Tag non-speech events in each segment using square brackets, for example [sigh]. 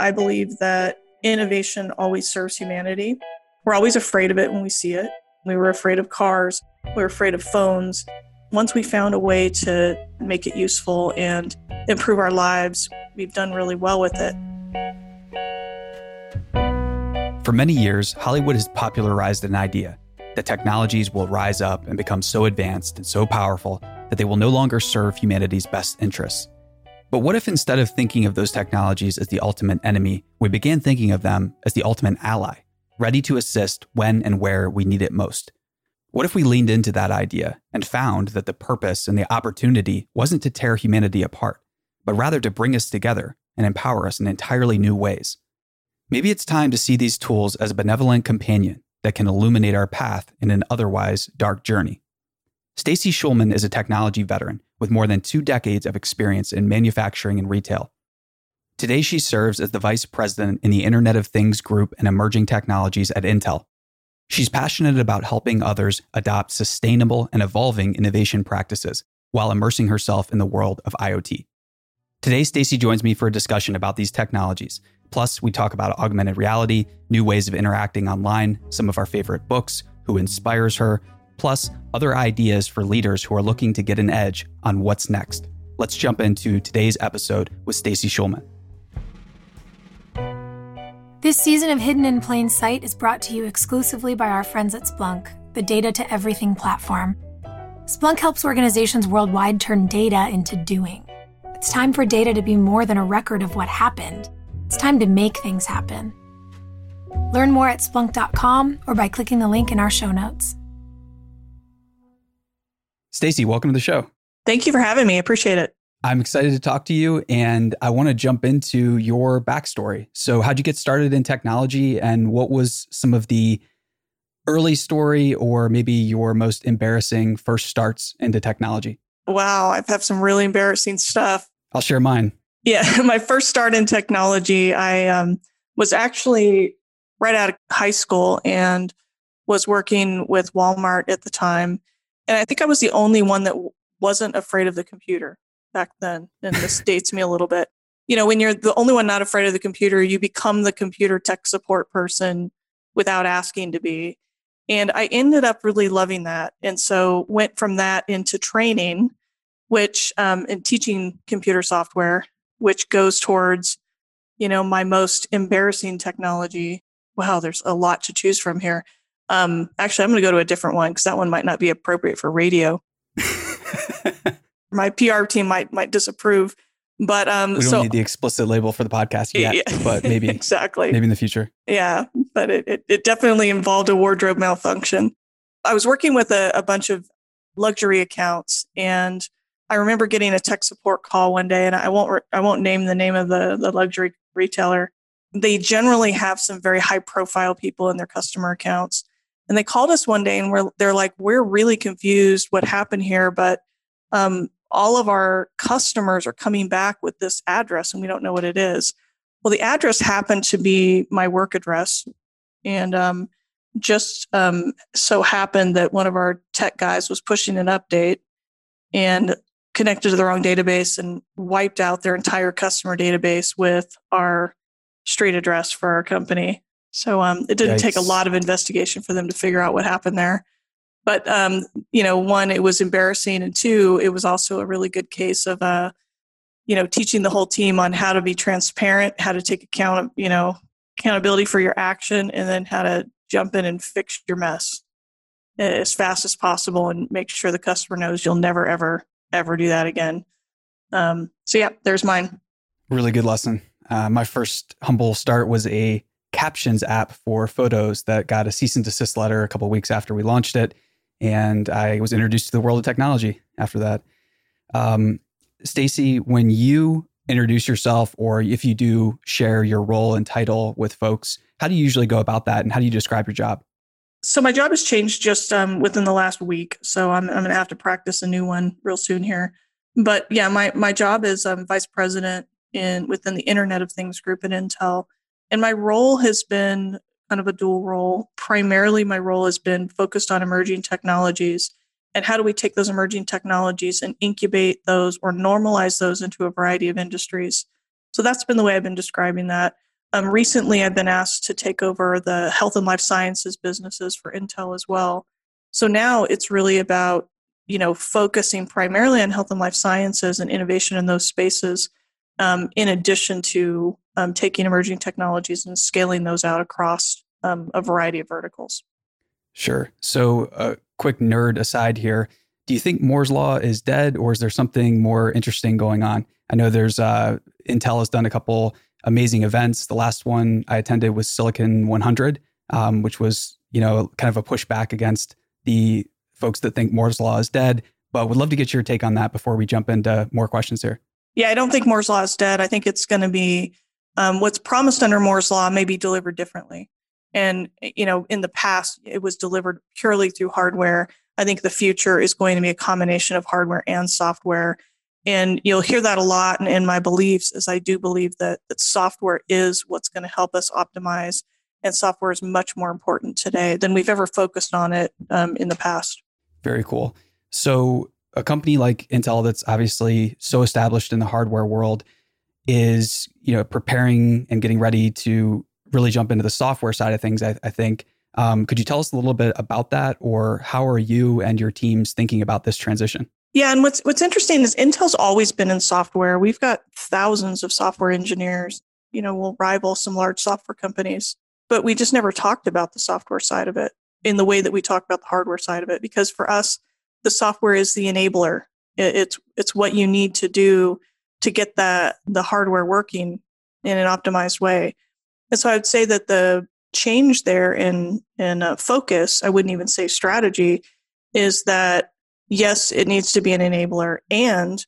I believe that innovation always serves humanity. We're always afraid of it when we see it. We were afraid of cars, we were afraid of phones. Once we found a way to make it useful and improve our lives, we've done really well with it. For many years, Hollywood has popularized an idea that technologies will rise up and become so advanced and so powerful that they will no longer serve humanity's best interests. But what if instead of thinking of those technologies as the ultimate enemy, we began thinking of them as the ultimate ally, ready to assist when and where we need it most? What if we leaned into that idea and found that the purpose and the opportunity wasn't to tear humanity apart, but rather to bring us together and empower us in entirely new ways? Maybe it's time to see these tools as a benevolent companion that can illuminate our path in an otherwise dark journey. Stacey Shulman is a technology veteran with more than two decades of experience in manufacturing and retail. Today, she serves as the vice president in the Internet of Things Group and Emerging Technologies at Intel. She's passionate about helping others adopt sustainable and evolving innovation practices while immersing herself in the world of IoT. Today, Stacey joins me for a discussion about these technologies. Plus, we talk about augmented reality, new ways of interacting online, some of our favorite books, who inspires her, plus other ideas for leaders who are looking to get an edge on what's next. Let's jump into today's episode with Stacey Shulman. This season of Hidden in Plain Sight is brought to you exclusively by our friends at Splunk, the data to everything platform. Splunk helps organizations worldwide turn data into doing. It's time for data to be more than a record of what happened. It's time to make things happen. Learn more at splunk.com or by clicking the link in our show notes. Stacey, welcome to the show. Thank you for having me. I appreciate it. I'm excited to talk to you and I want to jump into your backstory. So, how'd you get started in technology and what was some of the early story or maybe your most embarrassing first starts into technology? Wow, I've had some really embarrassing stuff. I'll share mine. Yeah, [laughs] my first start in technology, I um, was actually right out of high school and was working with Walmart at the time. And I think I was the only one that wasn't afraid of the computer back then. And this [laughs] dates me a little bit. You know, when you're the only one not afraid of the computer, you become the computer tech support person without asking to be. And I ended up really loving that. And so went from that into training, which um, in teaching computer software, which goes towards, you know, my most embarrassing technology. Wow, there's a lot to choose from here. Um, actually, I'm going to go to a different one because that one might not be appropriate for radio. [laughs] My PR team might might disapprove, but um, we don't so need the explicit label for the podcast yet, Yeah. [laughs] but maybe exactly, maybe in the future. yeah. But it, it it definitely involved a wardrobe malfunction. I was working with a, a bunch of luxury accounts, and I remember getting a tech support call one day, and I won't re- I won't name the name of the the luxury retailer. They generally have some very high profile people in their customer accounts. And they called us one day and we're, they're like, we're really confused what happened here, but um, all of our customers are coming back with this address and we don't know what it is. Well, the address happened to be my work address. And um, just um, so happened that one of our tech guys was pushing an update and connected to the wrong database and wiped out their entire customer database with our street address for our company. So um, it didn't take a lot of investigation for them to figure out what happened there. But um, you know, one, it was embarrassing, and two, it was also a really good case of uh, you know, teaching the whole team on how to be transparent, how to take account of, you know, accountability for your action, and then how to jump in and fix your mess as fast as possible and make sure the customer knows you'll never, ever, ever do that again. Um, so yeah, there's mine. Really good lesson. Uh, my first humble start was a captions app for photos that got a cease and desist letter a couple weeks after we launched it. And I was introduced to the world of technology after that. Um, Stacey, when you introduce yourself or if you do share your role and title with folks, how do you usually go about that and how do you describe your job? So my job has changed just um, within the last week. So I'm, I'm going to have to practice a new one real soon here. But yeah, my, my job is um, vice president in within the Internet of Things group at Intel. And my role has been kind of a dual role. Primarily, my role has been focused on emerging technologies and how do we take those emerging technologies and incubate those or normalize those into a variety of industries. So that's been the way I've been describing that. Um, recently, I've been asked to take over the health and life sciences businesses for Intel as well. So now it's really about you know focusing primarily on health and life sciences and innovation in those spaces, um, in addition to um, taking emerging technologies and scaling those out across um, a variety of verticals. Sure. So, a quick nerd aside here. Do you think Moore's law is dead, or is there something more interesting going on? I know there's uh, Intel has done a couple amazing events. The last one I attended was Silicon 100, um, which was you know kind of a pushback against the folks that think Moore's law is dead. But would love to get your take on that before we jump into more questions here. Yeah, I don't think Moore's law is dead. I think it's going to be um, what's promised under Moore's law may be delivered differently. And you know, in the past, it was delivered purely through hardware. I think the future is going to be a combination of hardware and software. And you'll hear that a lot. And in my beliefs is I do believe that, that software is what's going to help us optimize and software is much more important today than we've ever focused on it um, in the past. Very cool. So, a company like Intel, that's obviously so established in the hardware world, is you know preparing and getting ready to really jump into the software side of things. I, I think. Um, could you tell us a little bit about that, or how are you and your teams thinking about this transition? Yeah, and what's what's interesting is Intel's always been in software. We've got thousands of software engineers. You know, we'll rival some large software companies but we just never talked about the software side of it in the way that we talk about the hardware side of it because for us the software is the enabler. It's it's what you need to do to get that the hardware working in an optimized way. And so i would say that the change there in in uh, focus i wouldn't even say strategy is that yes it needs to be an enabler and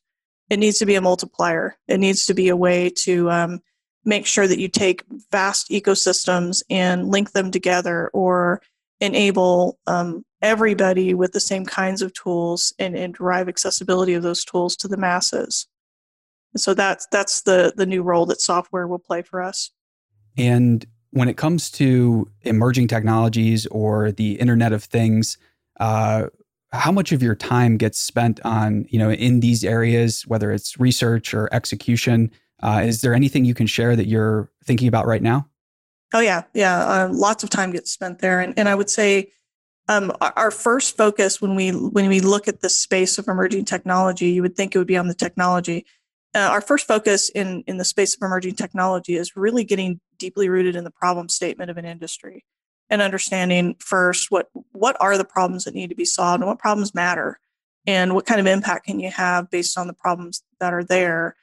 it needs to be a multiplier. It needs to be a way to um, make sure that you take vast ecosystems and link them together or enable um, everybody with the same kinds of tools and, and drive accessibility of those tools to the masses. So that's that's the the new role that software will play for us. And when it comes to emerging technologies or the Internet of Things, uh, how much of your time gets spent on you know in these areas, whether it's research or execution? Uh, is there anything you can share that you're thinking about right now? Oh yeah, yeah. Uh, lots of time gets spent there, and and I would say um, our first focus when we when we look at the space of emerging technology, you would think it would be on the technology. Uh, our first focus in in the space of emerging technology is really getting deeply rooted in the problem statement of an industry and understanding first what what are the problems that need to be solved and what problems matter and what kind of impact can you have based on the problems that are there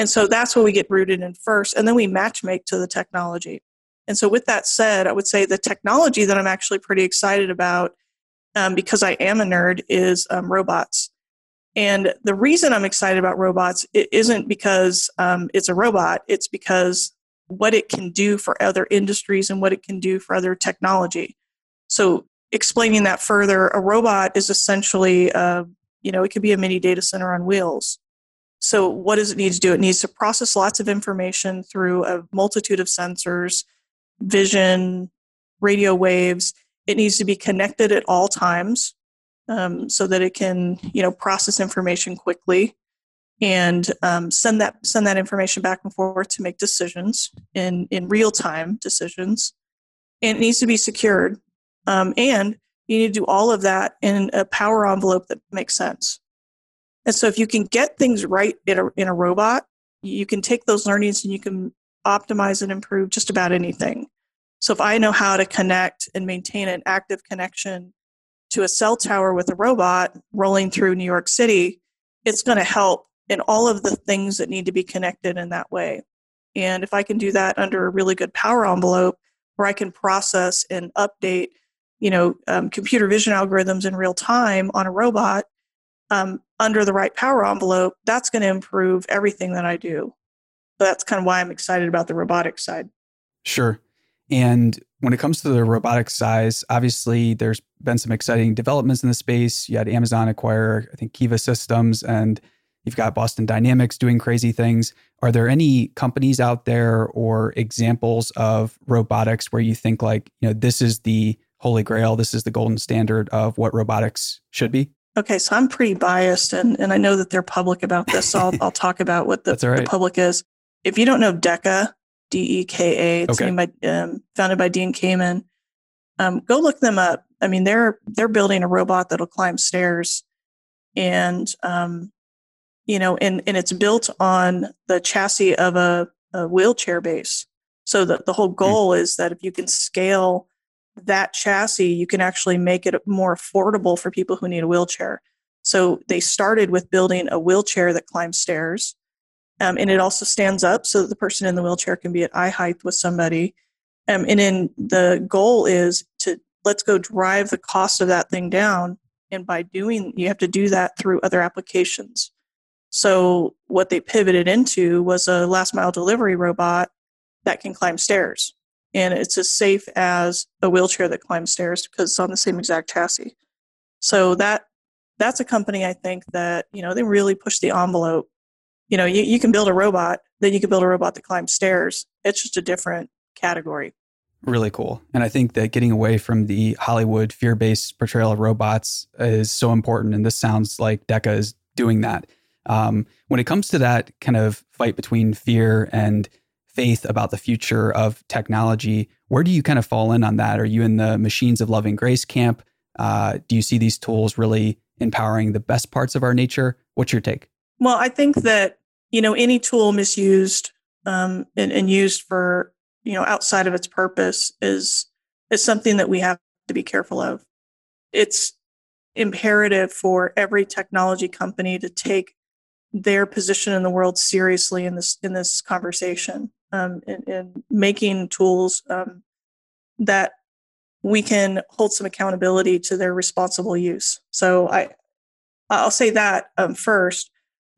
and so that's what we get rooted in first. And then we match make to the technology. And so, with that said, I would say the technology that I'm actually pretty excited about, um, because I am a nerd, is um, robots. And the reason I'm excited about robots it isn't because um, it's a robot, it's because what it can do for other industries and what it can do for other technology. So, explaining that further, a robot is essentially, uh, you know, it could be a mini data center on wheels. So, what does it need to do? It needs to process lots of information through a multitude of sensors, vision, radio waves. It needs to be connected at all times um, so that it can, you know, process information quickly and um, send that send that information back and forth to make decisions in in real time decisions. And it needs to be secured. Um, and you need to do all of that in a power envelope that makes sense. And so if you can get things right in a, in a robot, you can take those learnings and you can optimize and improve just about anything. So if I know how to connect and maintain an active connection to a cell tower with a robot rolling through New York City, it's going to help in all of the things that need to be connected in that way. And if I can do that under a really good power envelope where I can process and update, you know, um, computer vision algorithms in real time on a robot, um, under the right power envelope, that's going to improve everything that I do. So that's kind of why I'm excited about the robotics side. Sure. And when it comes to the robotics size, obviously there's been some exciting developments in the space. You had Amazon acquire, I think, Kiva Systems, and you've got Boston Dynamics doing crazy things. Are there any companies out there or examples of robotics where you think like, you know, this is the holy grail, this is the golden standard of what robotics should be? Okay, so I'm pretty biased, and, and I know that they're public about this, so I'll, I'll talk about what the, right. the public is. If you don't know DEKA, D E K A. It's okay. by, um, founded by Dean Kamen. Um, go look them up. I mean, they're they're building a robot that'll climb stairs, and um, you know, and and it's built on the chassis of a, a wheelchair base. So the the whole hmm. goal mm. is that if you can scale that chassis, you can actually make it more affordable for people who need a wheelchair. So they started with building a wheelchair that climbs stairs. Um, and it also stands up so that the person in the wheelchair can be at eye height with somebody. Um, and then the goal is to let's go drive the cost of that thing down. And by doing, you have to do that through other applications. So what they pivoted into was a last mile delivery robot that can climb stairs. And it's as safe as a wheelchair that climbs stairs because it's on the same exact chassis. So that that's a company I think that, you know, they really push the envelope. You know, you, you can build a robot, then you can build a robot that climbs stairs. It's just a different category. Really cool. And I think that getting away from the Hollywood fear based portrayal of robots is so important. And this sounds like DEKA is doing that. Um, when it comes to that kind of fight between fear and faith about the future of technology, where do you kind of fall in on that? Are you in the machines of loving grace camp? Uh, do you see these tools really empowering the best parts of our nature? What's your take? Well, I think that you know any tool misused um, and, and used for you know outside of its purpose is is something that we have to be careful of. It's imperative for every technology company to take their position in the world seriously in this in this conversation um, in, in making tools um, that we can hold some accountability to their responsible use. So I, I'll say that um, first.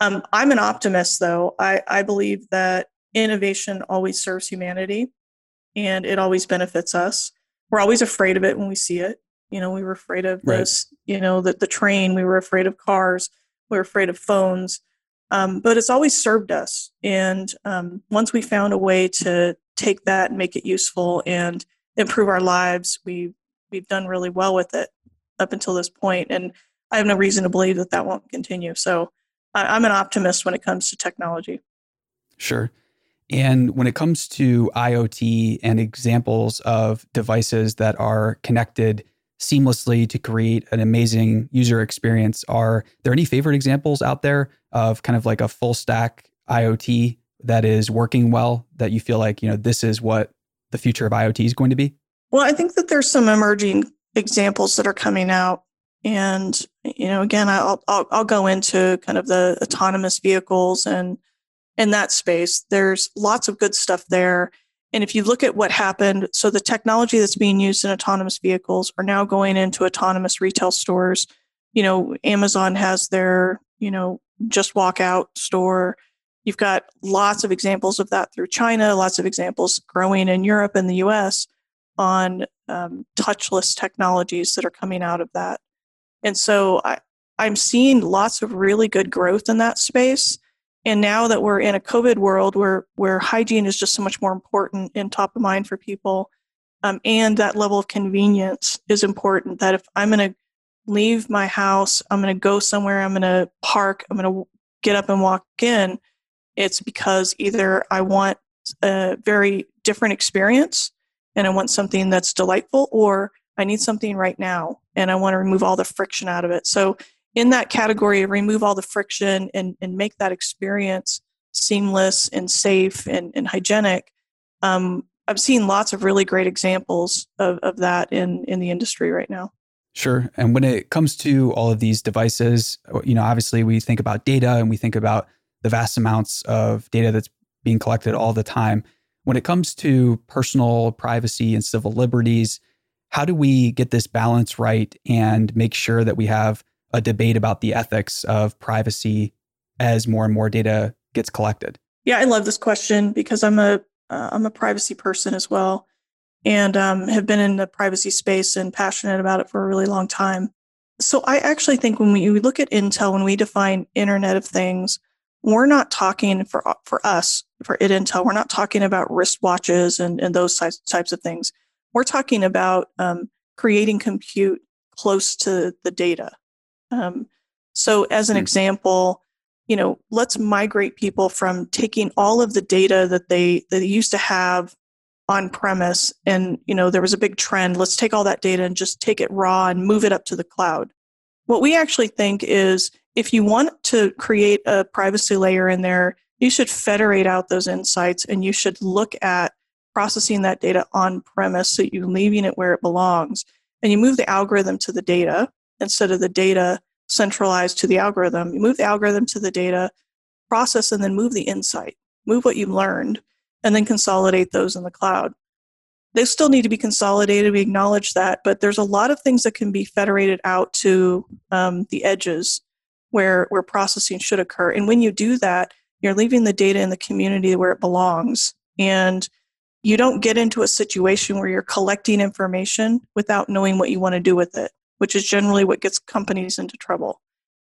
Um, I'm an optimist, though. I, I believe that innovation always serves humanity, and it always benefits us. We're always afraid of it when we see it. You know, we were afraid of right. this. You know, the the train. We were afraid of cars. We were afraid of phones. Um, but it's always served us. And um, once we found a way to take that and make it useful and improve our lives. We we've done really well with it up until this point, and I have no reason to believe that that won't continue. So I'm an optimist when it comes to technology. Sure. And when it comes to IoT and examples of devices that are connected seamlessly to create an amazing user experience, are there any favorite examples out there of kind of like a full stack IoT that is working well that you feel like, you know, this is what the future of IoT is going to be? Well, I think that there's some emerging examples that are coming out. And, you know, again, I'll, I'll, I'll go into kind of the autonomous vehicles and in that space. There's lots of good stuff there. And if you look at what happened, so the technology that's being used in autonomous vehicles are now going into autonomous retail stores. You know, Amazon has their, you know, just walk out store. You've got lots of examples of that through China, lots of examples growing in Europe and the US on um, touchless technologies that are coming out of that. And so I, I'm seeing lots of really good growth in that space. And now that we're in a COVID world where, where hygiene is just so much more important and top of mind for people, um, and that level of convenience is important, that if I'm going to leave my house, I'm going to go somewhere, I'm going to park, I'm going to get up and walk in, it's because either I want a very different experience and I want something that's delightful, or I need something right now and I want to remove all the friction out of it. So, in that category remove all the friction and, and make that experience seamless and safe and, and hygienic, um, I've seen lots of really great examples of, of that in, in the industry right now. Sure. And when it comes to all of these devices, you know, obviously we think about data and we think about the vast amounts of data that's being collected all the time. When it comes to personal privacy and civil liberties, how do we get this balance right and make sure that we have a debate about the ethics of privacy as more and more data gets collected? Yeah, I love this question because I'm a am uh, a privacy person as well, and um, have been in the privacy space and passionate about it for a really long time. So I actually think when we, look at Intel, when we define Internet of Things, we're not talking for for us for it Intel. We're not talking about wristwatches and and those types types of things. We're talking about um, creating compute close to the data. Um, so, as an mm. example, you know, let's migrate people from taking all of the data that they that they used to have on premise and you know there was a big trend let's take all that data and just take it raw and move it up to the cloud what we actually think is if you want to create a privacy layer in there you should federate out those insights and you should look at processing that data on premise so you're leaving it where it belongs and you move the algorithm to the data instead of the data centralized to the algorithm you move the algorithm to the data process and then move the insight move what you've learned and then consolidate those in the cloud. They still need to be consolidated. We acknowledge that, but there's a lot of things that can be federated out to um, the edges where where processing should occur. And when you do that, you're leaving the data in the community where it belongs, and you don't get into a situation where you're collecting information without knowing what you want to do with it, which is generally what gets companies into trouble.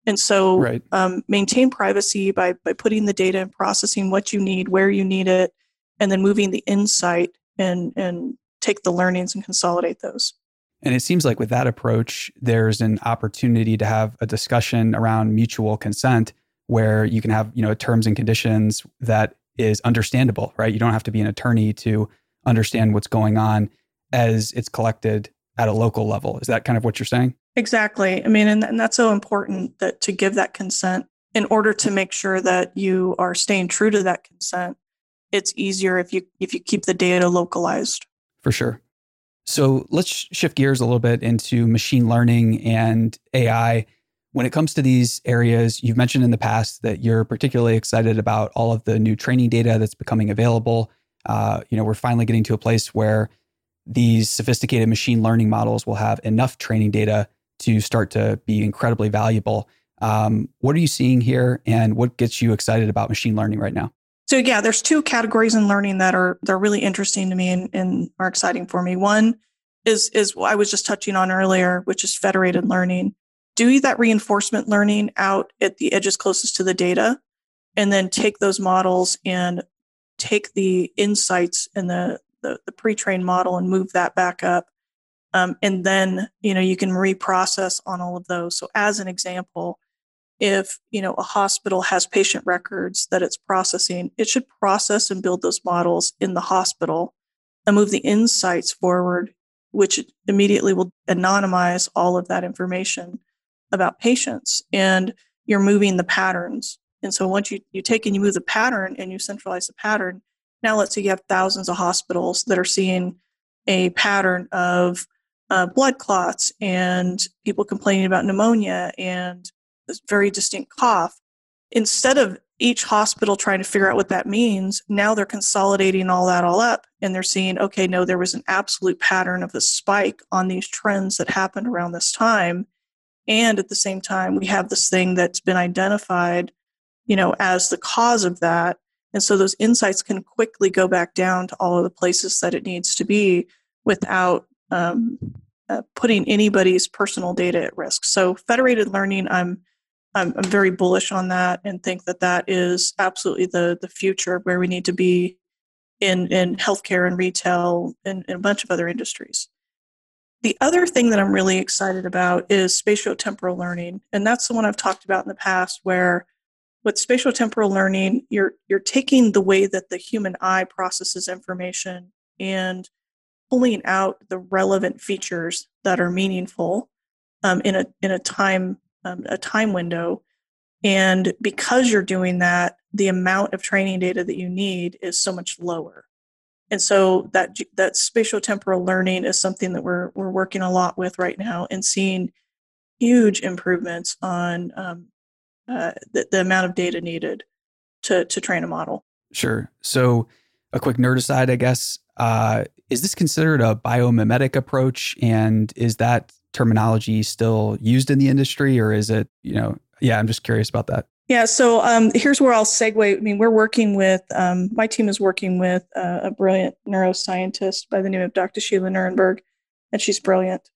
And so, right. um, maintain privacy by by putting the data and processing what you need, where you need it, and then moving the insight and and take the learnings and consolidate those. And it seems like with that approach, there's an opportunity to have a discussion around mutual consent where you can have, you know, terms and conditions that is understandable, right? You don't have to be an attorney to understand what's going on as it's collected at a local level. Is that kind of what you're saying? Exactly. I mean, and, and that's so important that to give that consent in order to make sure that you are staying true to that consent it's easier if you if you keep the data localized. For sure. So let's shift gears a little bit into machine learning and AI. When it comes to these areas, you've mentioned in the past that you're particularly excited about all of the new training data that's becoming available. Uh, you know, we're finally getting to a place where these sophisticated machine learning models will have enough training data to start to be incredibly valuable. Um, what are you seeing here, and what gets you excited about machine learning right now? So yeah, there's two categories in learning that are they're really interesting to me and, and are exciting for me. One is is what I was just touching on earlier, which is federated learning. Do that reinforcement learning out at the edges closest to the data, and then take those models and take the insights in the the, the pre-trained model and move that back up. Um, and then you know you can reprocess on all of those. So as an example, if you know a hospital has patient records that it's processing it should process and build those models in the hospital and move the insights forward which immediately will anonymize all of that information about patients and you're moving the patterns and so once you, you take and you move the pattern and you centralize the pattern now let's say you have thousands of hospitals that are seeing a pattern of uh, blood clots and people complaining about pneumonia and this very distinct cough. Instead of each hospital trying to figure out what that means, now they're consolidating all that all up and they're seeing, okay, no, there was an absolute pattern of a spike on these trends that happened around this time. And at the same time, we have this thing that's been identified, you know, as the cause of that. And so those insights can quickly go back down to all of the places that it needs to be without um, uh, putting anybody's personal data at risk. So federated learning, I'm I'm, very bullish on that and think that that is absolutely the the future where we need to be in in healthcare and retail and, and a bunch of other industries. The other thing that I'm really excited about is spatiotemporal learning, and that's the one I've talked about in the past, where with spatiotemporal learning, you're you're taking the way that the human eye processes information and pulling out the relevant features that are meaningful um, in a in a time um, a time window. And because you're doing that, the amount of training data that you need is so much lower. And so that that spatial temporal learning is something that we're we're working a lot with right now and seeing huge improvements on um, uh, the, the amount of data needed to to train a model. Sure. So a quick nerd aside, I guess. Uh, is this considered a biomimetic approach? And is that terminology still used in the industry or is it, you know, yeah, I'm just curious about that. Yeah, so um, here's where I'll segue. I mean, we're working with, um, my team is working with uh, a brilliant neuroscientist by the name of Dr. Sheila Nirenberg, and she's brilliant.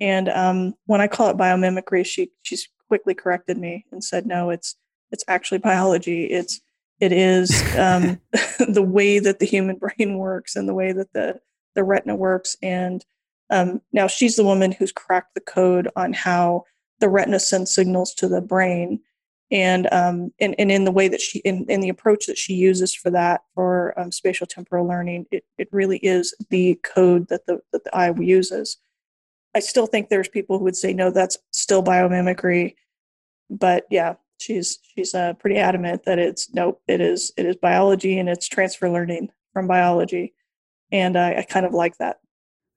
And um, when I call it biomimicry, she she's quickly corrected me and said, no, it's it's actually biology. It's it is um, [laughs] [laughs] the way that the human brain works and the way that the the retina works, and um, now, she's the woman who's cracked the code on how the retina sends signals to the brain. And um, and, and in the way that she in, in the approach that she uses for that for um, spatial temporal learning it, it really is the code that the that the eye uses i still think there's people who would say no that's still biomimicry but yeah she's she's uh, pretty adamant that it's nope it is it is biology and it's transfer learning from biology and I, I kind of like that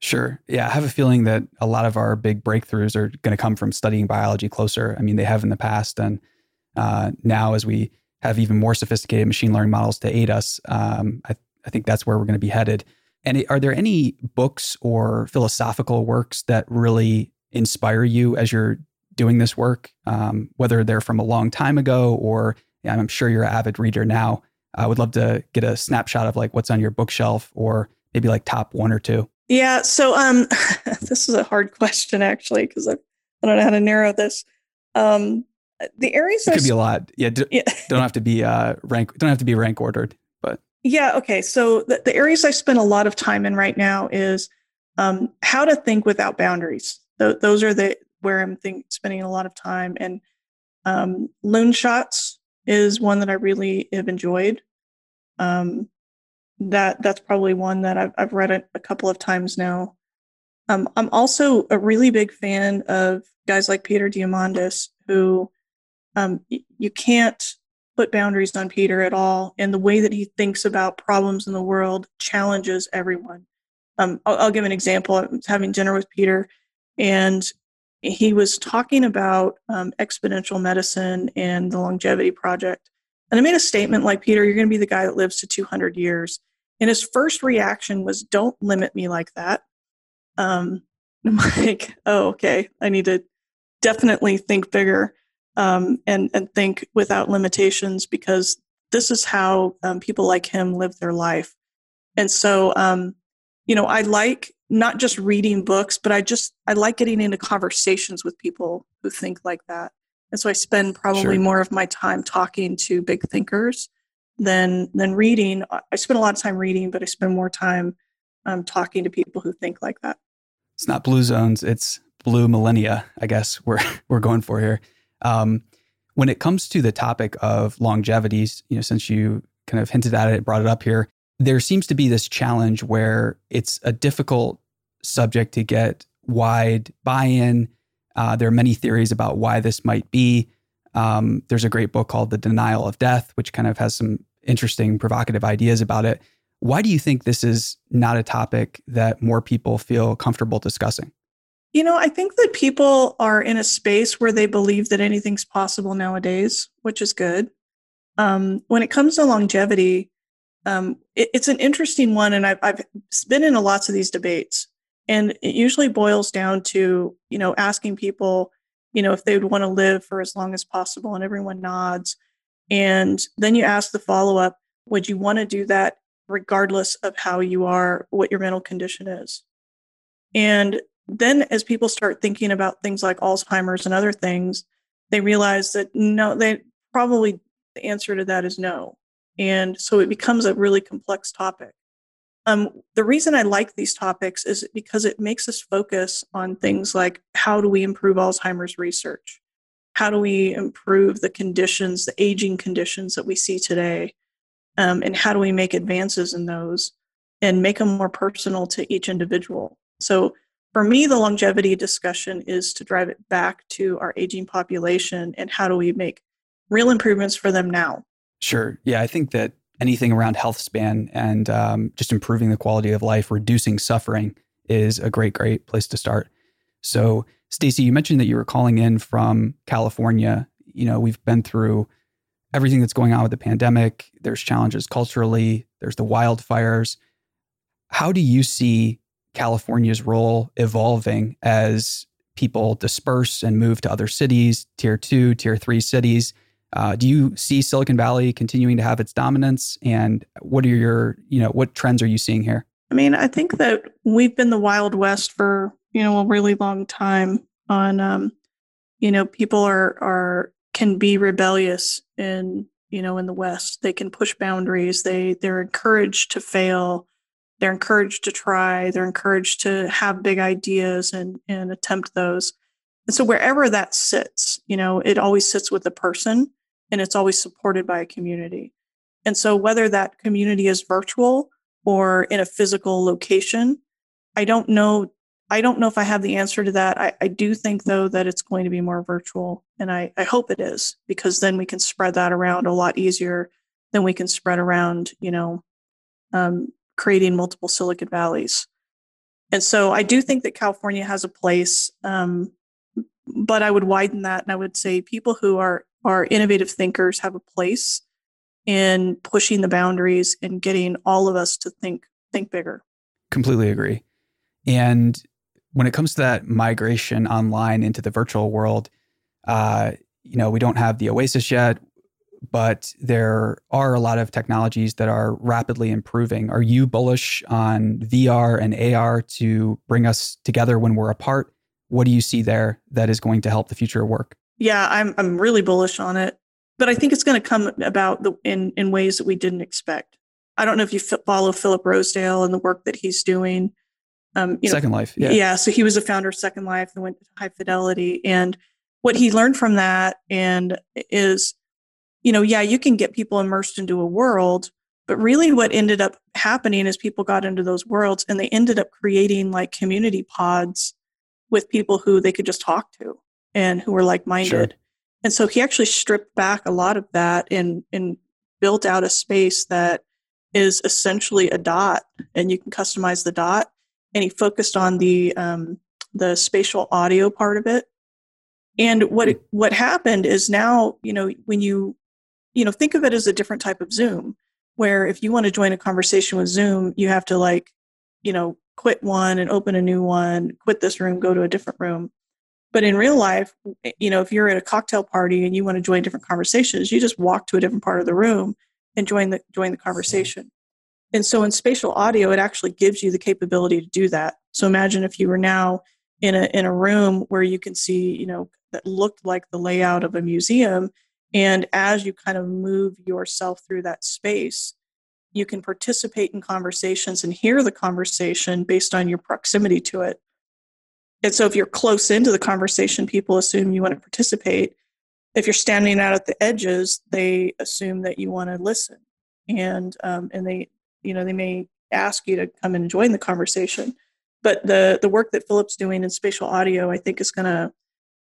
Sure. Yeah. I have a feeling that a lot of our big breakthroughs are going to come from studying biology closer. I mean, they have in the past. And uh, now, as we have even more sophisticated machine learning models to aid us, um, I, I, think that's where we're going to be headed. And are there any books or philosophical works that really inspire you as you're doing this work, um, whether they're from a long time ago or yeah, I'm sure you're an avid reader now? I would love to get a snapshot of like what's on your bookshelf or maybe like top one or two. Yeah. So um, [laughs] this is a hard question actually because I, don't know how to narrow this. Um, the areas could be a lot. Yeah, d- yeah. don't have to be uh, rank. Don't have to be rank ordered, but yeah. Okay. So the, the areas I spend a lot of time in right now is um, how to think without boundaries. Th- those are the where I'm think, spending a lot of time. And um, Loonshots is one that I really have enjoyed. Um, that that's probably one that I've, I've read it a couple of times now. Um, I'm also a really big fan of guys like Peter Diamandis, who um, you can't put boundaries on Peter at all. And the way that he thinks about problems in the world challenges everyone. Um, I'll, I'll, give an example. I was having dinner with Peter, and he was talking about um, exponential medicine and the longevity project. And I made a statement like, Peter, you're going to be the guy that lives to 200 years. And his first reaction was, Don't limit me like that. Um, [laughs] I'm like, Oh, okay. I need to definitely think bigger um, and, and think without limitations because this is how um, people like him live their life. And so, um, you know, I like not just reading books, but I just, I like getting into conversations with people who think like that. And so I spend probably sure. more of my time talking to big thinkers than than reading. I spend a lot of time reading, but I spend more time um, talking to people who think like that. It's not blue zones; it's blue millennia. I guess we're [laughs] we're going for here. Um, when it comes to the topic of longevities, you know, since you kind of hinted at it, brought it up here, there seems to be this challenge where it's a difficult subject to get wide buy-in. Uh, there are many theories about why this might be. Um, there's a great book called The Denial of Death, which kind of has some interesting, provocative ideas about it. Why do you think this is not a topic that more people feel comfortable discussing? You know, I think that people are in a space where they believe that anything's possible nowadays, which is good. Um, when it comes to longevity, um, it, it's an interesting one, and I've, I've been in a lots of these debates, and it usually boils down to you know asking people, you know, if they would want to live for as long as possible, and everyone nods. And then you ask the follow up would you want to do that regardless of how you are, what your mental condition is? And then as people start thinking about things like Alzheimer's and other things, they realize that no, they probably the answer to that is no. And so it becomes a really complex topic. Um, the reason I like these topics is because it makes us focus on things like how do we improve Alzheimer's research? how do we improve the conditions, the aging conditions that we see today? Um, and how do we make advances in those and make them more personal to each individual? So, for me, the longevity discussion is to drive it back to our aging population and how do we make real improvements for them now? Sure. Yeah, I think that anything around health span and um, just improving the quality of life, reducing suffering is a great, great place to start. So, Stacey, you mentioned that you were calling in from California. You know, we've been through everything that's going on with the pandemic. There's challenges culturally, there's the wildfires. How do you see California's role evolving as people disperse and move to other cities, tier two, tier three cities? Uh, do you see Silicon Valley continuing to have its dominance? And what are your, you know, what trends are you seeing here? I mean, I think that we've been the Wild West for you know a really long time on um you know people are are can be rebellious in you know in the west they can push boundaries they they're encouraged to fail they're encouraged to try they're encouraged to have big ideas and and attempt those and so wherever that sits you know it always sits with the person and it's always supported by a community. And so whether that community is virtual or in a physical location, I don't know. I don't know if I have the answer to that. I, I do think though that it's going to be more virtual and I, I hope it is because then we can spread that around a lot easier than we can spread around, you know, um, creating multiple Silicon Valleys. And so I do think that California has a place, um, but I would widen that and I would say people who are are innovative thinkers have a place in pushing the boundaries and getting all of us to think think bigger. Completely agree. And when it comes to that migration online into the virtual world, uh, you know, we don't have the Oasis yet but there are a lot of technologies that are rapidly improving. Are you bullish on VR and AR to bring us together when we're apart? What do you see there that is going to help the future of work? Yeah, I'm I'm really bullish on it, but I think it's going to come about the, in in ways that we didn't expect. I don't know if you follow Philip Rosedale and the work that he's doing. Um, you know, Second Life, yeah. Yeah, so he was a founder of Second Life and went to High Fidelity, and what he learned from that and is you know, yeah, you can get people immersed into a world, but really what ended up happening is people got into those worlds and they ended up creating like community pods with people who they could just talk to and who were like minded. Sure. And so he actually stripped back a lot of that and and built out a space that is essentially a dot and you can customize the dot and he focused on the um, the spatial audio part of it and what what happened is now you know when you you know, think of it as a different type of Zoom, where if you want to join a conversation with Zoom, you have to like, you know, quit one and open a new one, quit this room, go to a different room. But in real life, eh, you know, if you're at a cocktail party and you want to join different conversations, you just walk to a different part of the room and join the join the conversation. And so in spatial audio, it actually gives you the capability to do that. So imagine if you were now in a in a room where you can see, you know, that looked like the layout of a museum and as you kind of move yourself through that space, you can participate in conversations and hear the conversation based on your proximity to it. And so if you're close into the conversation, people assume you want to participate. If you're standing out at the edges, they assume that you want to listen. And um, and they, you know, they may ask you to come and join the conversation. But the the work that Philip's doing in spatial audio, I think, is going to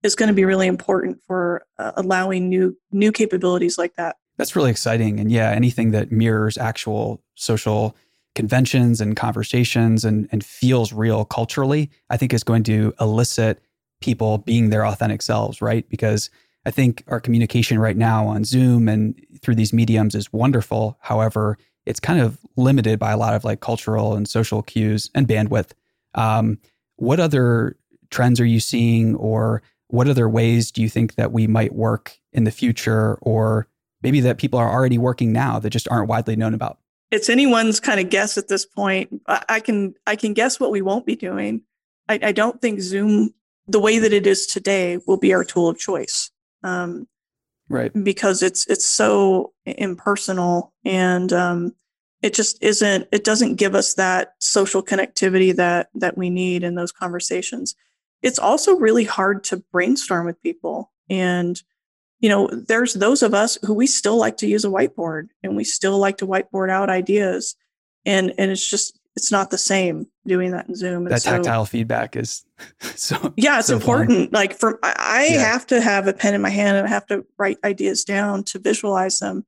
is going to be really important for uh, allowing new new capabilities like that. That's really exciting, and yeah, anything that mirrors actual social conventions and conversations and and feels real culturally, I think is going to elicit people being their authentic selves, right? Because I think our communication right now on Zoom and through these mediums is wonderful. However, it's kind of limited by a lot of like cultural and social cues and bandwidth. Um, what other trends are you seeing or what other ways do you think that we might work in the future or maybe that people are already working now that just aren't widely known about? It's anyone's kind of guess at this point. I can i can guess what we won't be doing. I, I don't think zoom the way that it is today will be our tool of choice um, right. because it's it's so impersonal and um, it just isn't it doesn't give us that social connectivity that that we need in those conversations it's also really hard to brainstorm with people. And, you know, there's those of us who we still like to use a whiteboard and we still like to whiteboard out ideas. And and it's just it's not the same doing that in Zoom. And that so, tactile feedback is [laughs] so yeah, it's so important. Fun. Like for I yeah. have to have a pen in my hand and I have to write ideas down to visualize them.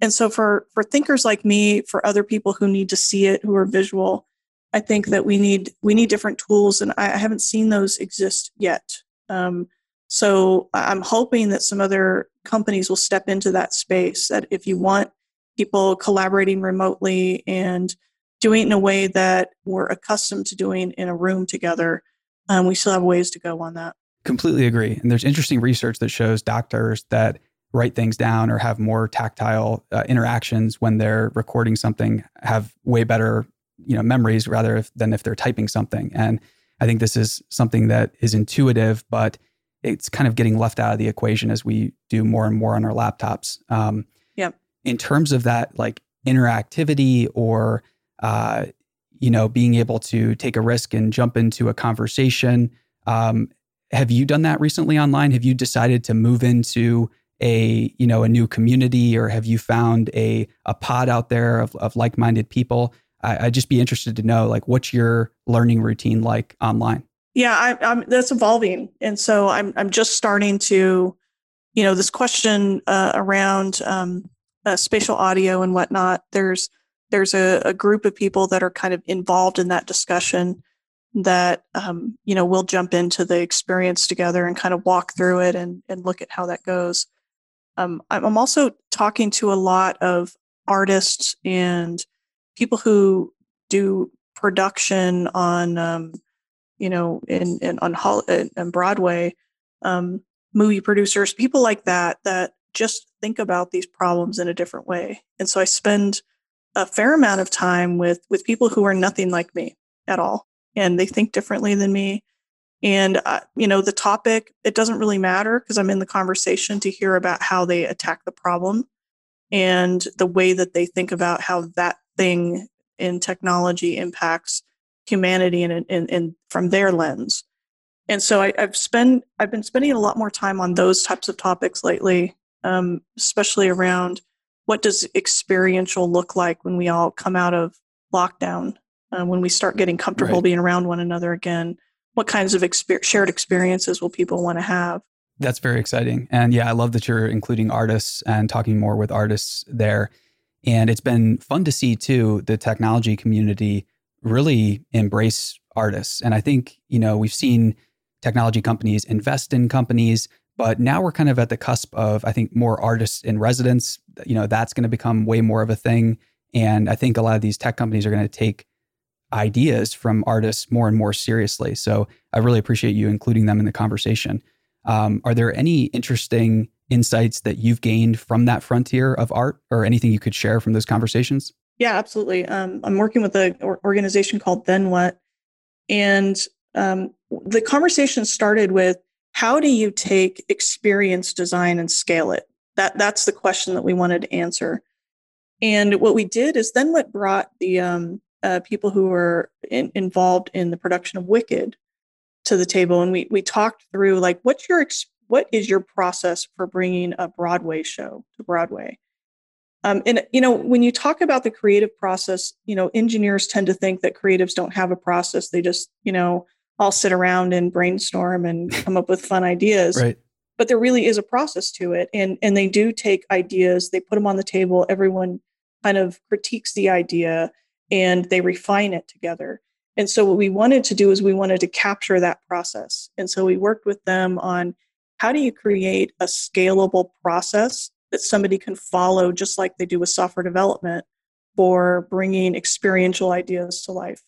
And so for for thinkers like me, for other people who need to see it, who are visual, I think that we need we need different tools, and I, I haven't seen those exist yet. Um, so I'm hoping that some other companies will step into that space. That if you want people collaborating remotely and doing it in a way that we're accustomed to doing in a room together, um, we still have ways to go on that. Completely agree. And there's interesting research that shows doctors that write things down or have more tactile uh, interactions when they're recording something have way better you know memories rather if, than if they're typing something. And i think this is something that is intuitive but it's kind of getting left out of the equation as we do more and more on our laptops. Um, yeah in terms of that like interactivity or uh, you know being able to take a risk and jump into a conversation um, have you done that recently online? Have you decided to move into a you know a new community or have you found a a pod out there of, of like-minded people I, would just be interested to know like what's your learning routine like online? Yeah I, i'm that's evolving. And so i'm i'm just starting to you know this question uh, around um, uh, spatial audio and whatnot there's there's a, a, group of people that are kind of involved in that discussion that um, you know we'll jump into the experience together and kind of walk through it and, and look at how that goes. Um, i'm also talking to a lot of artists and people who do production on um, you know in, in on Hol- in broadway um, movie producers people like that that just think about these problems in a different way and so i spend a fair amount of time with with people who are nothing like me at all and they think differently than me. And, uh, you know, the topic, it doesn't really matter because I'm in the conversation to hear about how they attack the problem and the way that they think about how that thing in technology impacts humanity and, and, and from their lens. And so I, have spent I've been spending a lot more time on those types of topics lately, um, especially around what does experiential look like when we all come out of lockdown uh, when we start getting comfortable right. being around one another again what kinds of exper- shared experiences will people want to have that's very exciting and yeah i love that you're including artists and talking more with artists there and it's been fun to see too the technology community really embrace artists and i think you know we've seen technology companies invest in companies but now we're kind of at the cusp of i think more artists in residence you know that's going to become way more of a thing and i think a lot of these tech companies are going to take ideas from artists more and more seriously. So I really appreciate you including them in the conversation. Um, are there any interesting insights that you've gained from that frontier of art or anything you could share from those conversations? Yeah, absolutely. Um, I'm working with an organization called Then What. And um, the conversation started with how do you take experience design and scale it? That, that's the question that we wanted to answer. And what we did is then what brought the um, uh, people who were in, involved in the production of Wicked to the table, and we we talked through like what's your what is your process for bringing a Broadway show to Broadway. Um, and you know when you talk about the creative process, you know engineers tend to think that creatives don't have a process; they just you know all sit around and brainstorm and [laughs] come up with fun ideas. Right. But there really is a process to it, and and they do take ideas, they put them on the table. Everyone kind of critiques the idea and they refine it together. And so what we wanted to do is we wanted to capture that process. And so we worked with them on how do you create a scalable process that somebody can follow just like they do with software development for bringing experiential ideas to life.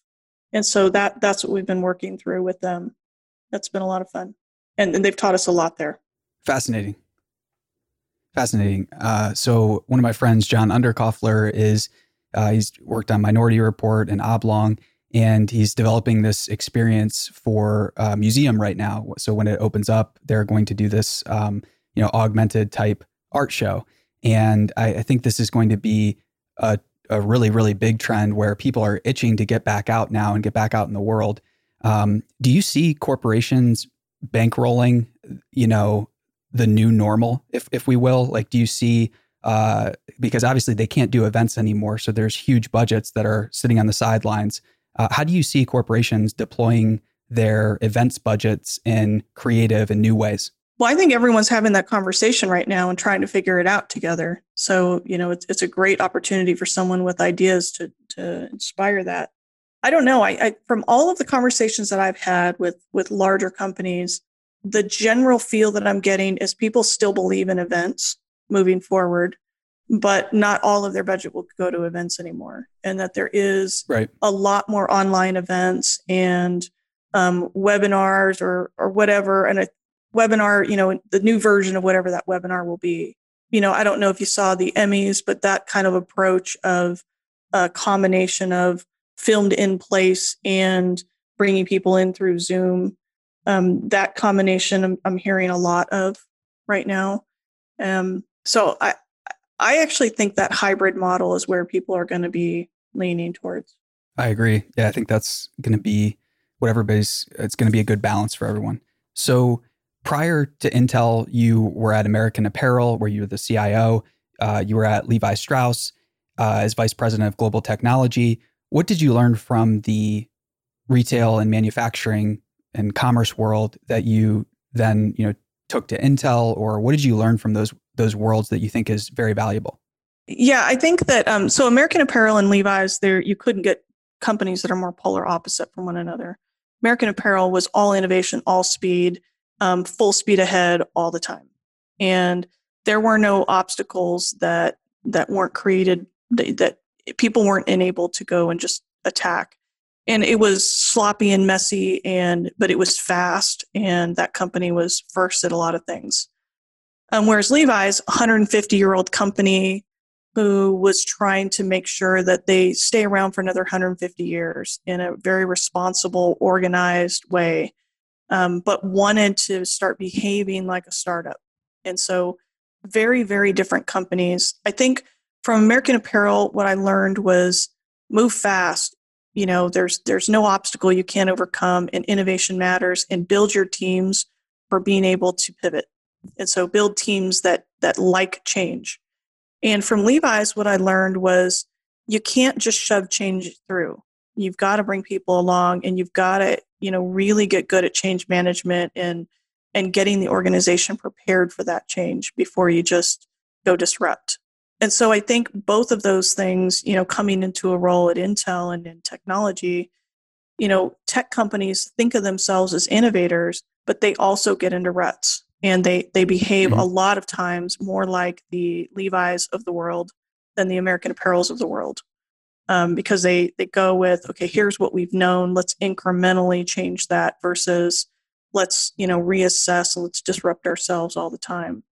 And so that that's what we've been working through with them. That's been a lot of fun. And, and they've taught us a lot there. Fascinating. Fascinating. Uh, so one of my friends, John Underkoffler, is uh, he's worked on Minority Report and Oblong, and he's developing this experience for a museum right now. So when it opens up, they're going to do this, um, you know, augmented type art show, and I, I think this is going to be a, a, really, really big trend where people are itching to get back out now and get back out in the world. Um, do you see corporations bankrolling, you know, the new normal, if if we will? Like, do you see uh, because obviously they can't do events anymore. So there's huge budgets that are sitting on the sidelines. Uh, how do you see corporations deploying their events budgets in creative and new ways? Well, I think everyone's having that conversation right now and trying to figure it out together. So, you know, it's, it's a great opportunity for someone with ideas to, to inspire that. I don't know. I, I from all of the conversations that I've had with with larger companies, the general feel that I'm getting is people still believe in events moving forward but not all of their budget will go to events anymore and that there is right. a lot more online events and um, webinars or or whatever and a webinar you know the new version of whatever that webinar will be you know i don't know if you saw the emmys but that kind of approach of a combination of filmed in place and bringing people in through zoom um, that combination I'm, I'm hearing a lot of right now um, so I, I actually think that hybrid model is where people are going to be leaning towards. I agree. Yeah, I think that's going to be what everybody's, it's going to be a good balance for everyone. So, prior to Intel, you were at American Apparel, where you were the CIO. Uh, you were at Levi Strauss uh, as vice president of global technology. What did you learn from the retail and manufacturing and commerce world that you then you know took to Intel, or what did you learn from those those worlds that you think is very valuable? Yeah, I think that um, so American Apparel and Levi's there you couldn't get companies that are more polar opposite from one another. American Apparel was all innovation, all speed, um, full speed ahead all the time, and there were no obstacles that that weren't created that, people weren't enabled to go and just attack and it was sloppy and messy and but it was fast and that company was first at a lot of things um, whereas levi's 150 year old company who was trying to make sure that they stay around for another 150 years in a very responsible organized way. Um, but wanted to start behaving like a startup. And so very very different companies. I think from american apparel what i learned was move fast. You know there's there's no obstacle you can't overcome and innovation matters and build your teams for being able to pivot and so build teams that that like change. And from levi's what i learned was you can't just shove change through. You've got to bring people along and you've got to you know really get good at change management and and getting the organization prepared for that change before you just go disrupt. And so I think both of those things, you know, coming into a role at Intel and in technology, you know, tech companies think of themselves as innovators, but they also get into ruts and they they behave mm-hmm. a lot of times more like the Levi's of the world than the American Apparels of the world. Um, because they they go with okay, here's what we've known. Let's incrementally change that versus let's you know reassess and let's disrupt ourselves all the time.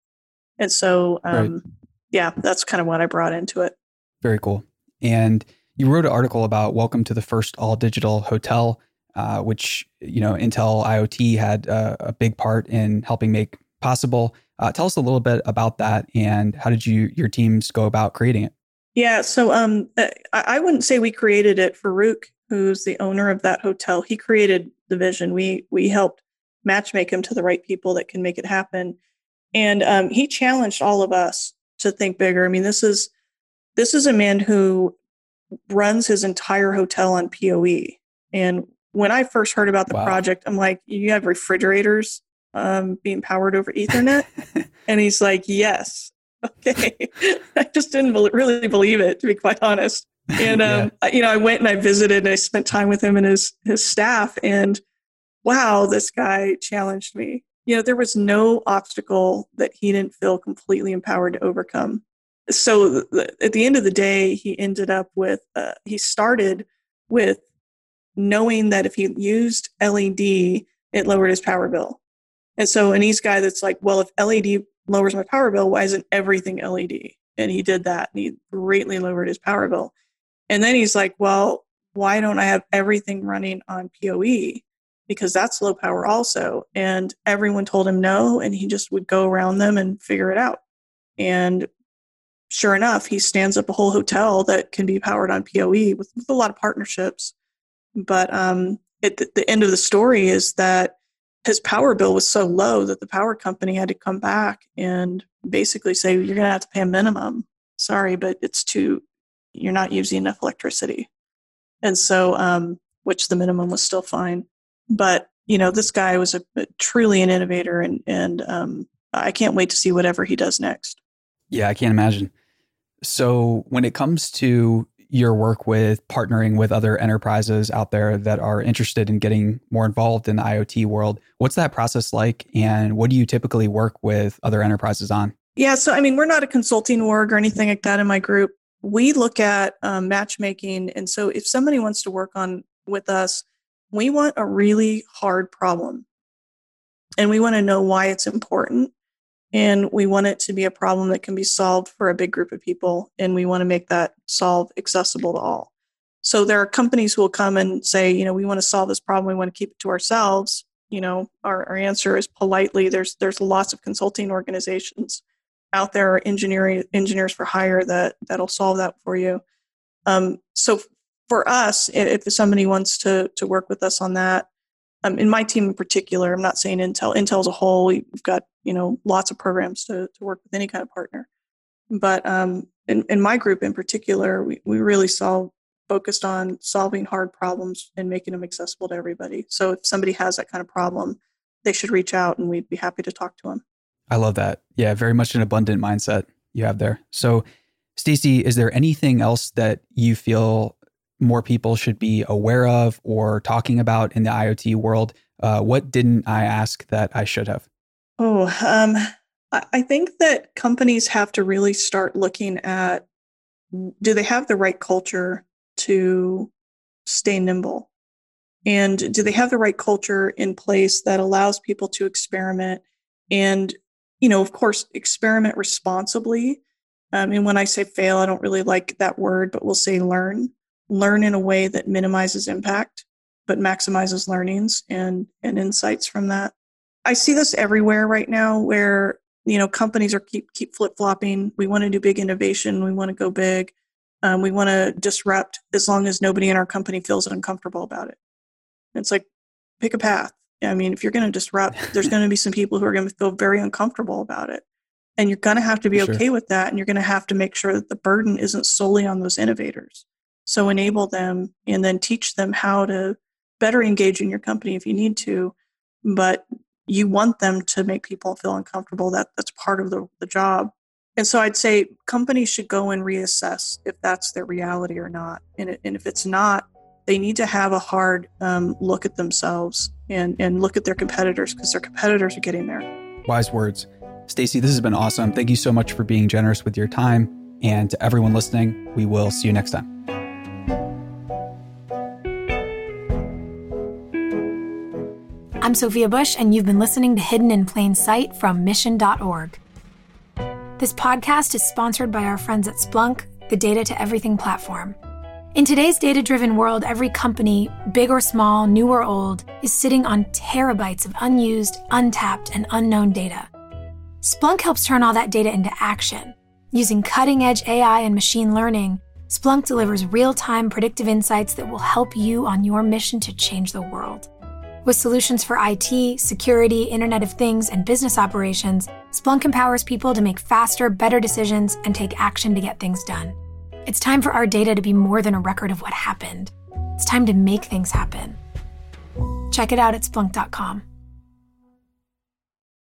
And so um, right yeah, that's kind of what I brought into it. Very cool. And you wrote an article about welcome to the first all digital hotel, uh, which you know Intel IoT had uh, a big part in helping make possible. Uh, tell us a little bit about that and how did you your teams go about creating it? Yeah, so um, uh, I, wouldn't say we created it. Farouk, who's the owner of that hotel, he created the vision. We we helped matchmake him to the right people that can make it happen, and um, he challenged all of us to think bigger. I mean, this is this is a man who runs his entire hotel on PoE. And when I first heard about the wow. project, I'm like, you have refrigerators um, being powered over Ethernet? [laughs] and he's like, yes. [laughs] Okay. I just didn't really believe it, to be quite honest. And, [laughs] um, yeah. you know, I went and I visited and I spent time with him and his, his staff. And wow, this guy challenged me you know, there was no obstacle that he didn't feel completely empowered to overcome. So the, at the end of the day, he ended up with, uh, he started with knowing that if he used LED, it lowered his power bill. And so, an East guy that's like, well, if LED lowers my power bill, why isn't everything LED? And he did that and he greatly lowered his power bill. And then he's like, well, why don't I have everything running on PoE? because that's low power also. And everyone told him no, and he just would go around them and figure it out. And sure enough, he stands up a whole hotel that can be powered on PoE with, with a lot of partnerships. But um, at the, end of the story is that his power bill was so low that the power company had to come back and basically say, You're going to have to pay a minimum. Sorry, but it's too, you're not using enough electricity. And so, um, which the minimum was still fine. But you know, this guy was a, a truly an innovator, and and um, I can't wait to see whatever he does next. Yeah, I can't imagine. So when it comes to your work with partnering with other enterprises out there that are interested in getting more involved in the IoT world, what's that process like, and what do you typically work with other enterprises on? Yeah, so I mean, we're not a consulting org or anything like that in my group. We look at um, matchmaking, and so if somebody wants to work on with us, we want a really hard problem and we want to know why it's important and we want it to be a problem that can be solved for a big group of people and we want to make that solve accessible to all. So there are companies who will come and say you know we want to solve this problem we want to keep it to ourselves. You know our, our answer is politely there's there's lots of consulting organizations out there engineering engineers for hire that that'll solve that for you. Um, so for us, if somebody wants to to work with us on that, um, in my team in particular, I'm not saying Intel, Intel as a whole, we've got, you know, lots of programs to, to work with any kind of partner. But um, in, in my group in particular, we, we really saw focused on solving hard problems and making them accessible to everybody. So if somebody has that kind of problem, they should reach out and we'd be happy to talk to them. I love that. Yeah, very much an abundant mindset you have there. So, Stacey, is there anything else that you feel more people should be aware of or talking about in the IoT world? Uh, what didn't I ask that I should have? Oh, um, I think that companies have to really start looking at do they have the right culture to stay nimble? And do they have the right culture in place that allows people to experiment and, you know, of course, experiment responsibly? Um, and when I say fail, I don't really like that word, but we'll say learn learn in a way that minimizes impact but maximizes learnings and and insights from that. I see this everywhere right now where you know companies are keep keep flip-flopping. We want to do big innovation. We want to go big. Um, we want to disrupt as long as nobody in our company feels uncomfortable about it. It's like pick a path. I mean if you're going to disrupt there's [laughs] going to be some people who are going to feel very uncomfortable about it. And you're going to have to be sure. okay with that and you're going to have to make sure that the burden isn't solely on those innovators so enable them and then teach them how to better engage in your company if you need to. But you want them to make people feel uncomfortable. That that's part of the, the job. And so I'd say companies should go and reassess if that's their reality or not. And, and if it's not, they need to have a hard um, look at themselves and, and look at their competitors because their competitors are getting there. Wise words. Stacey, this has been awesome. Thank you so much for being generous with your time. And to everyone listening, we will see you next time. I'm Sophia Bush, and you've been listening to Hidden in Plain Sight from Mission.org. This podcast is sponsored by our friends at Splunk, the Data to Everything platform. In today's data driven world, every company, big or small, new or old, is sitting on terabytes of unused, untapped, and unknown data. Splunk helps turn all that data into action. Using cutting edge AI and machine learning, Splunk delivers real time predictive insights that will help you on your mission to change the world. With solutions for IT, security, Internet of Things, and business operations, Splunk empowers people to make faster, better decisions and take action to get things done. It's time for our data to be more than a record of what happened. It's time to make things happen. Check it out at Splunk.com.